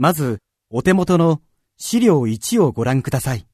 まず、お手元の資料1をご覧ください。